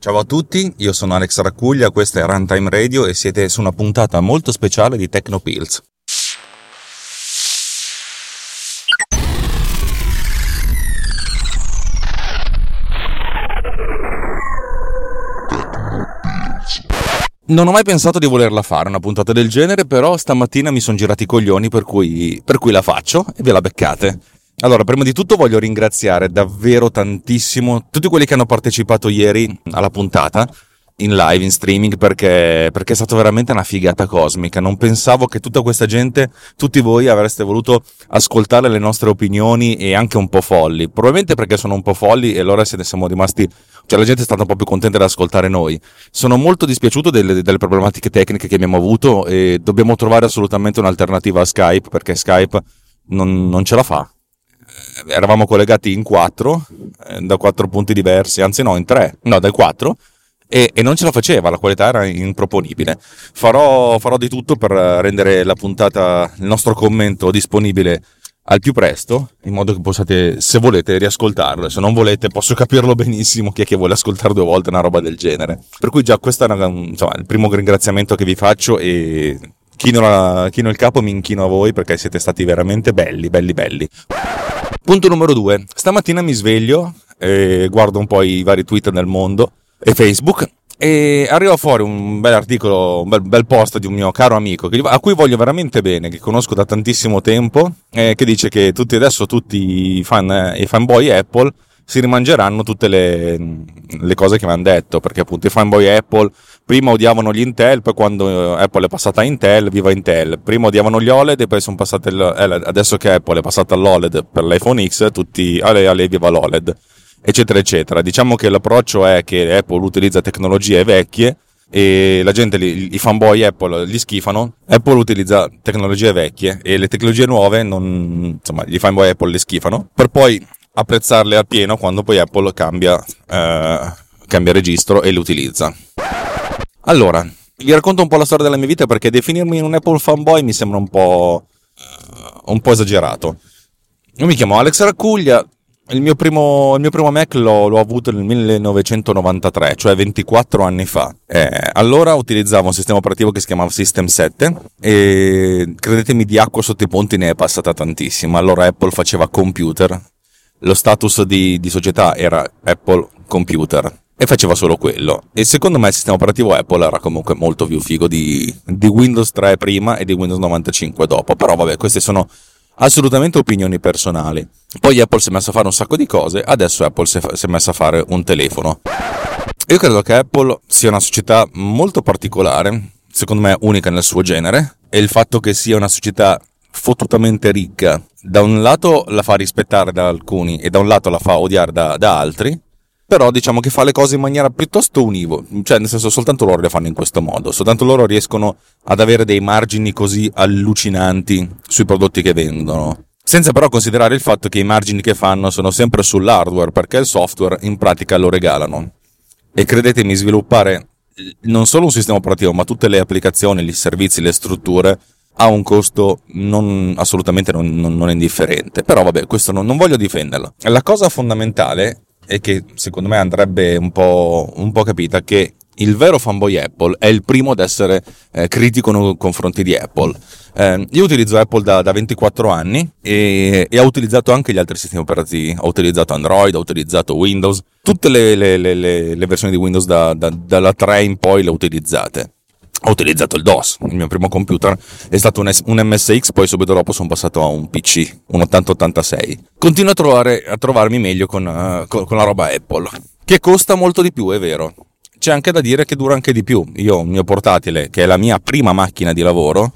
Ciao a tutti, io sono Alex Raccuglia, questa è Runtime Radio e siete su una puntata molto speciale di Tecnopills. Non ho mai pensato di volerla fare una puntata del genere, però stamattina mi sono girati i coglioni per cui, per cui la faccio e ve la beccate. Allora, prima di tutto voglio ringraziare davvero tantissimo tutti quelli che hanno partecipato ieri alla puntata in live, in streaming, perché, perché, è stata veramente una figata cosmica. Non pensavo che tutta questa gente, tutti voi avreste voluto ascoltare le nostre opinioni e anche un po' folli. Probabilmente perché sono un po' folli e allora se ne siamo rimasti, cioè la gente è stata un po' più contenta di ascoltare noi. Sono molto dispiaciuto delle, delle problematiche tecniche che abbiamo avuto e dobbiamo trovare assolutamente un'alternativa a Skype perché Skype non, non ce la fa eravamo collegati in quattro, eh, da quattro punti diversi, anzi no, in tre, no, dai quattro, e, e non ce la faceva, la qualità era improponibile. Farò, farò di tutto per rendere la puntata, il nostro commento disponibile al più presto, in modo che possiate, se volete, riascoltarlo. Se non volete, posso capirlo benissimo chi è che vuole ascoltare due volte una roba del genere. Per cui già questo è una, insomma, il primo ringraziamento che vi faccio e chino, la, chino il capo, mi inchino a voi perché siete stati veramente belli, belli, belli. Punto numero due. Stamattina mi sveglio e guardo un po' i vari Twitter nel mondo e Facebook e arriva fuori un bel articolo, un bel, bel, post di un mio caro amico a cui voglio veramente bene, che conosco da tantissimo tempo, eh, che dice che tutti adesso tutti i, fan, eh, i fanboy Apple si rimangeranno tutte le, le cose che mi hanno detto, perché appunto i fanboy Apple prima odiavano gli Intel, poi quando Apple è passata a Intel, viva Intel, prima odiavano gli OLED e poi sono passate, eh, adesso che Apple è passata all'OLED per l'iPhone X, tutti, ale, ale, viva l'OLED, eccetera, eccetera. Diciamo che l'approccio è che Apple utilizza tecnologie vecchie e la gente, i fanboy Apple gli schifano, Apple utilizza tecnologie vecchie e le tecnologie nuove, non, insomma, gli fanboy Apple le schifano, per poi apprezzarle a pieno quando poi Apple cambia, eh, cambia registro e le utilizza. Allora, vi racconto un po' la storia della mia vita perché definirmi un Apple fanboy mi sembra un po', uh, un po esagerato. Io mi chiamo Alex Raccuglia, il mio primo, il mio primo Mac l'ho, l'ho, avuto nel 1993, cioè 24 anni fa. Eh, allora utilizzavo un sistema operativo che si chiamava System 7 e credetemi di acqua sotto i ponti ne è passata tantissima. Allora Apple faceva computer, lo status di, di società era Apple Computer e faceva solo quello. E secondo me il sistema operativo Apple era comunque molto più figo di, di Windows 3 prima e di Windows 95 dopo. Però vabbè, queste sono assolutamente opinioni personali. Poi Apple si è messa a fare un sacco di cose, adesso Apple si è messa a fare un telefono. Io credo che Apple sia una società molto particolare, secondo me unica nel suo genere, e il fatto che sia una società fottutamente ricca, da un lato la fa rispettare da alcuni e da un lato la fa odiare da, da altri, però diciamo che fa le cose in maniera piuttosto univoca, cioè nel senso soltanto loro le fanno in questo modo, soltanto loro riescono ad avere dei margini così allucinanti sui prodotti che vendono. Senza però considerare il fatto che i margini che fanno sono sempre sull'hardware, perché il software in pratica lo regalano. E credetemi, sviluppare non solo un sistema operativo, ma tutte le applicazioni, i servizi, le strutture, ha un costo non, assolutamente non, non, non, indifferente. Però vabbè, questo non, voglio difenderlo. La cosa fondamentale e che secondo me andrebbe un po', un po capita che il vero fanboy Apple è il primo ad essere eh, critico nei confronti di Apple. Eh, io utilizzo Apple da, da 24 anni e, e, ho utilizzato anche gli altri sistemi operativi. Ho utilizzato Android, ho utilizzato Windows, tutte le, le, le, le versioni di Windows da, da, dalla 3 in poi le ho utilizzate ho utilizzato il DOS, il mio primo computer è stato un, un MSX, poi subito dopo sono passato a un PC, un 8086. Continuo a, trovare, a trovarmi meglio con, uh, con, con la roba Apple, che costa molto di più, è vero. C'è anche da dire che dura anche di più. Io, il mio portatile, che è la mia prima macchina di lavoro,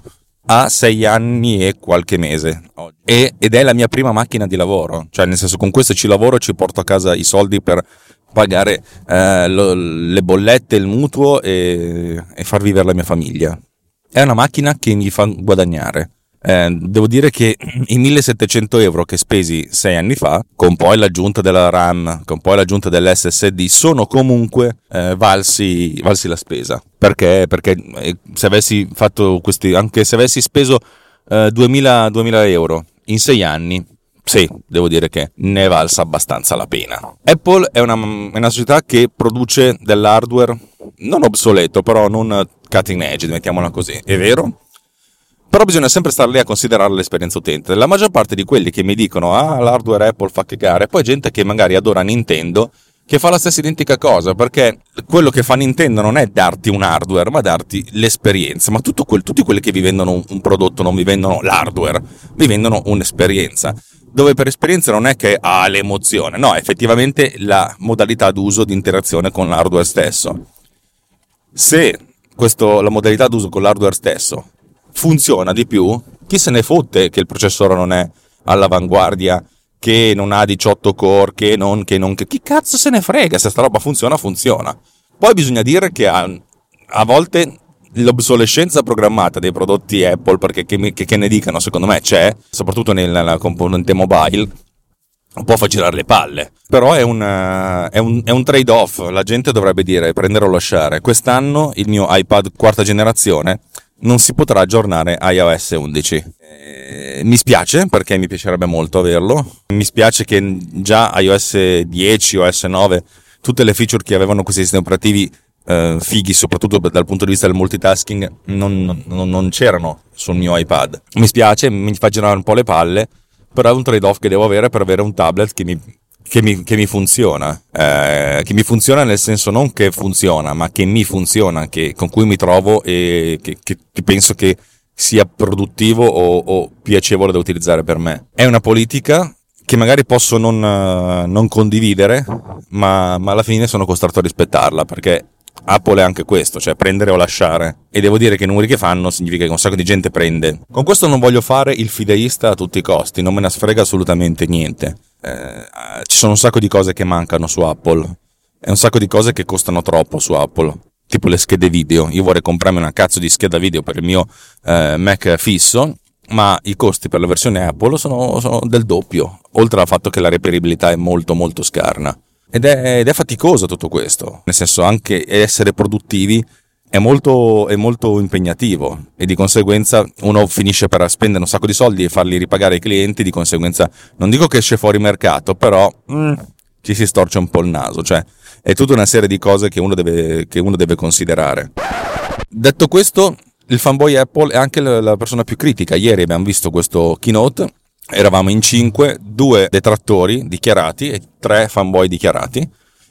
ha sei anni e qualche mese e, ed è la mia prima macchina di lavoro, cioè nel senso con questo ci lavoro e ci porto a casa i soldi per pagare eh, lo, le bollette, il mutuo e, e, far vivere la mia famiglia. È una macchina che mi fa guadagnare. Eh, devo dire che i 1700 euro che spesi sei anni fa, con poi l'aggiunta della RAM, con poi l'aggiunta dell'SSD, sono comunque eh, valsi, valsi, la spesa. Perché? Perché eh, se avessi fatto questi, anche se avessi speso 2000, eh, 2000 euro in sei anni, sì, devo dire che ne è valsa abbastanza la pena. Apple è una, è una società che produce dell'hardware non obsoleto, però non cutting edge, mettiamola così, è vero? Però bisogna sempre stare lì a considerare l'esperienza utente. La maggior parte di quelli che mi dicono ah, l'hardware Apple fa cagare, poi gente che magari adora Nintendo che fa la stessa identica cosa, perché quello che fa Nintendo non è darti un hardware, ma darti l'esperienza. Ma quel, tutti quelli che vi vendono un prodotto non vi vendono l'hardware, vi vendono un'esperienza dove per esperienza non è che ha l'emozione, no, effettivamente la modalità d'uso di interazione con l'hardware stesso. Se questo, la modalità d'uso con l'hardware stesso funziona di più, chi se ne fotte che il processore non è all'avanguardia, che non ha 18 core, che non, che non, che chi cazzo se ne frega, se sta roba funziona, funziona. Poi bisogna dire che a, a volte l'obsolescenza programmata dei prodotti Apple, perché che, che, che ne dicano, secondo me c'è, soprattutto nella componente mobile, può far girare le palle. Però è un, è, un, è un, trade-off. La gente dovrebbe dire prendere o lasciare. Quest'anno il mio iPad quarta generazione non si potrà aggiornare a iOS 11. Eh, mi spiace perché mi piacerebbe molto averlo. Mi spiace che già iOS 10 o iOS 9 tutte le feature che avevano questi sistemi operativi eh, fighi, soprattutto dal punto di vista del multitasking, non, non, non, c'erano sul mio iPad. Mi spiace, mi fa girare un po' le palle, però è un trade-off che devo avere per avere un tablet che mi, che mi, che mi funziona. Eh, che mi funziona nel senso non che funziona, ma che mi funziona, che, con cui mi trovo e che, che, penso che sia produttivo o, o, piacevole da utilizzare per me. È una politica che magari posso non, non condividere, ma, ma, alla fine sono costretto a rispettarla perché Apple è anche questo, cioè prendere o lasciare. E devo dire che i numeri che fanno significa che un sacco di gente prende. Con questo non voglio fare il fideista a tutti i costi, non me ne sfrega assolutamente niente. Eh, ci sono un sacco di cose che mancano su Apple e un sacco di cose che costano troppo su Apple. Tipo le schede video. Io vorrei comprarmi una cazzo di scheda video per il mio eh, Mac fisso, ma i costi per la versione Apple sono, sono del doppio, oltre al fatto che la reperibilità è molto molto scarna. Ed è, ed è faticoso tutto questo, nel senso anche essere produttivi è molto, è molto, impegnativo e di conseguenza uno finisce per spendere un sacco di soldi e farli ripagare ai clienti, di conseguenza non dico che esce fuori mercato, però mm, ci si storce un po' il naso, cioè è tutta una serie di cose che uno deve, che uno deve considerare. Detto questo, il fanboy Apple è anche la persona più critica. Ieri abbiamo visto questo keynote eravamo in cinque, due detrattori dichiarati e tre fanboy dichiarati.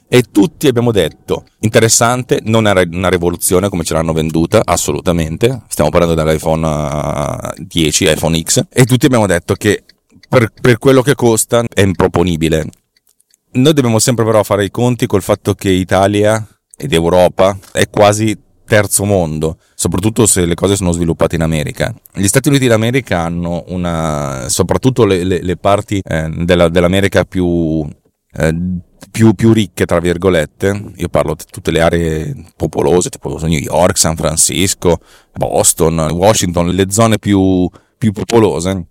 E tutti abbiamo detto interessante, non è una rivoluzione come ce l'hanno venduta, assolutamente, stiamo parlando dell'iPhone 10, eh, iPhone X, e tutti abbiamo detto che per, per quello che costa è improponibile. Noi dobbiamo sempre però fare i conti col fatto che Italia ed Europa è quasi terzo mondo, soprattutto se le cose sono sviluppate in America. Gli Stati Uniti d'America hanno una, soprattutto le, le, le parti eh, della, dell'America più, eh, più, più, ricche, tra virgolette, io parlo di tutte le aree popolose, tipo New York, San Francisco, Boston, Washington, le zone più, più popolose,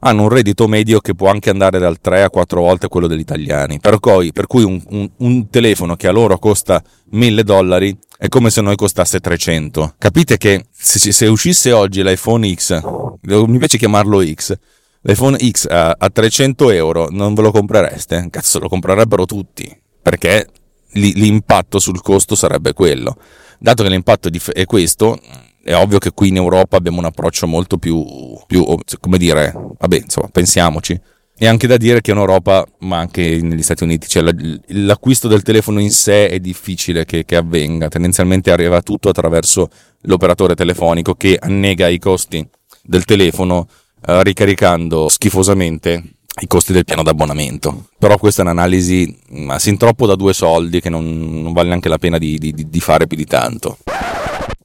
hanno un reddito medio che può anche andare dal 3 a 4 volte quello degli italiani. Per cui, per cui un, un, un telefono che a loro costa 1000 dollari è come se noi costasse 300. Capite che se, se uscisse oggi l'iPhone X, piace chiamarlo X, l'iPhone X a, a 300 euro non ve lo comprereste? Cazzo, lo comprerebbero tutti, perché l'impatto sul costo sarebbe quello. Dato che l'impatto è questo, è ovvio che qui in Europa abbiamo un approccio molto più, più come dire, vabbè, insomma, pensiamoci. E anche da dire che in Europa, ma anche negli Stati Uniti, cioè l'acquisto del telefono in sé è difficile che, che avvenga. Tendenzialmente arriva tutto attraverso l'operatore telefonico che annega i costi del telefono eh, ricaricando schifosamente i costi del piano d'abbonamento. Però questa è un'analisi ma, sin troppo da due soldi che non, non vale neanche la pena di, di, di fare più di tanto.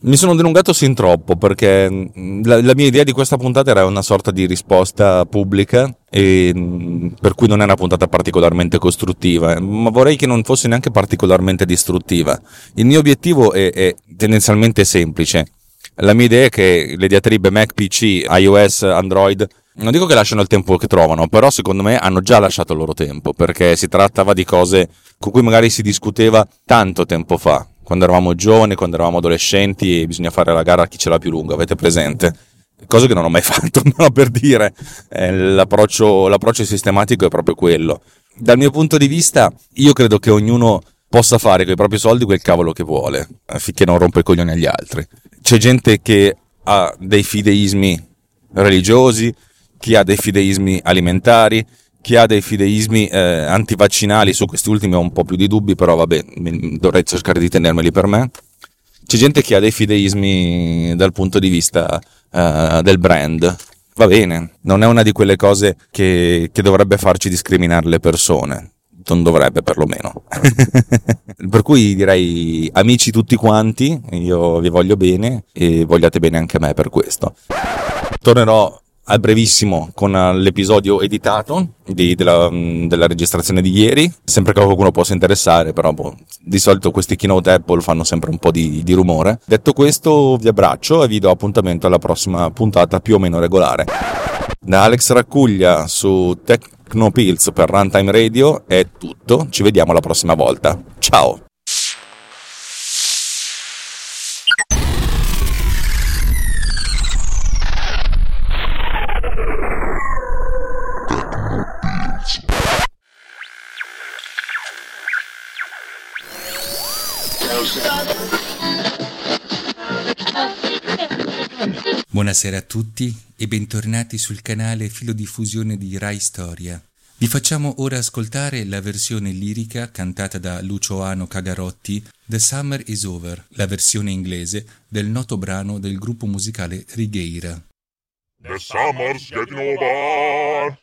Mi sono dilungato sin troppo perché mm, la, la, mia idea di questa puntata era una sorta di risposta pubblica e mm, per cui non è una puntata particolarmente costruttiva, ma vorrei che non fosse neanche particolarmente distruttiva. Il mio obiettivo è, è tendenzialmente semplice. La mia idea è che le diatribe Mac, PC, iOS, Android non dico che lasciano il tempo che trovano, però secondo me hanno già lasciato il loro tempo, perché si trattava di cose con cui magari si discuteva tanto tempo fa quando eravamo giovani, quando eravamo adolescenti e bisogna fare la gara a chi ce l'ha più lunga, avete presente? cosa che non ho mai fatto, no, per dire, eh, l'approccio, l'approccio sistematico è proprio quello. Dal mio punto di vista, io credo che ognuno possa fare con i propri soldi quel cavolo che vuole, affinché non rompa i coglioni agli altri. C'è gente che ha dei fideismi religiosi, chi ha dei fideismi alimentari, chi ha dei fideismi eh, antivaccinali, su questi ultimi ho un po' più di dubbi, però vabbè, dovrei cercare di tenermeli per me. C'è gente che ha dei fideismi dal punto di vista uh, del brand. Va bene, non è una di quelle cose che, che dovrebbe farci discriminare le persone non dovrebbe perlomeno. per cui direi amici tutti quanti, io vi voglio bene e vogliate bene anche me per questo. Tornerò a brevissimo con l'episodio editato di, della, della, registrazione di ieri. Sempre che qualcuno possa interessare, però boh, di solito questi keynote Apple fanno sempre un po' di, di, rumore. Detto questo, vi abbraccio e vi do appuntamento alla prossima puntata più o meno regolare. Da Alex Raccuglia su Technopills per Runtime Radio è tutto. Ci vediamo la prossima volta. Ciao! Buonasera a tutti e bentornati sul canale Filodiffusione di Rai Storia. Vi facciamo ora ascoltare la versione lirica cantata da Lucio Cagarotti, The Summer is Over, la versione inglese del noto brano del gruppo musicale Righeira. The summer's getting over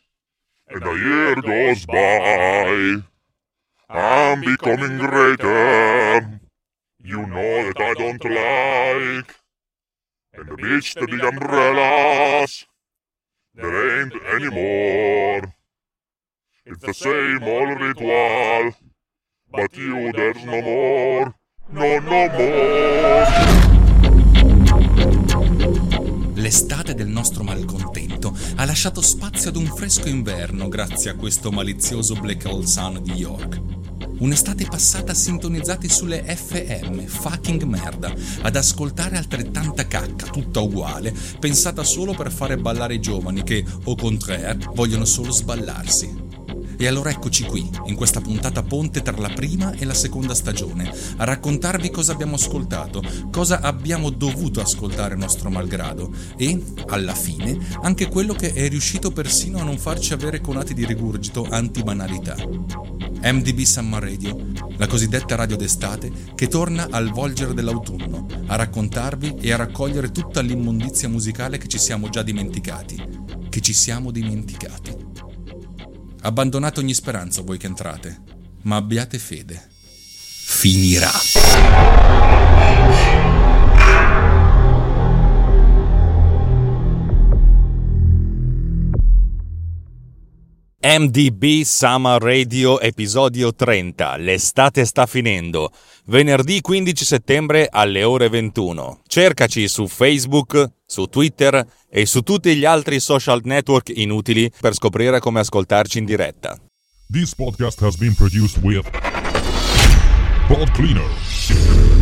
and the year goes by. I'm becoming greater. You know that I don't like. And the beach the umbrellas. There ain't any more. It's the same old ritual. But you, there's no more. No, no more. L'estate del nostro malcontento ha lasciato spazio ad un fresco inverno grazie a questo malizioso Black Hole Sun di York. Un'estate passata sintonizzati sulle FM, fucking merda, ad ascoltare altrettanta cacca, tutta uguale, pensata solo per fare ballare i giovani che, au contraire, vogliono solo sballarsi. E allora eccoci qui, in questa puntata ponte tra la prima e la seconda stagione, a raccontarvi cosa abbiamo ascoltato, cosa abbiamo dovuto ascoltare nostro malgrado e, alla fine, anche quello che è riuscito persino a non farci avere conati di rigurgito anti-banalità. MDB Summer Radio, la cosiddetta radio d'estate che torna al volgere dell'autunno, a raccontarvi e a raccogliere tutta l'immondizia musicale che ci siamo già dimenticati, che ci siamo dimenticati. Abbandonate ogni speranza voi che entrate, ma abbiate fede. Finirà. MDB Summer Radio episodio 30. L'estate sta finendo. Venerdì 15 settembre alle ore 21. Cercaci su Facebook, su Twitter e su tutti gli altri social network inutili per scoprire come ascoltarci in diretta. This podcast has been produced with Pod Cleaner.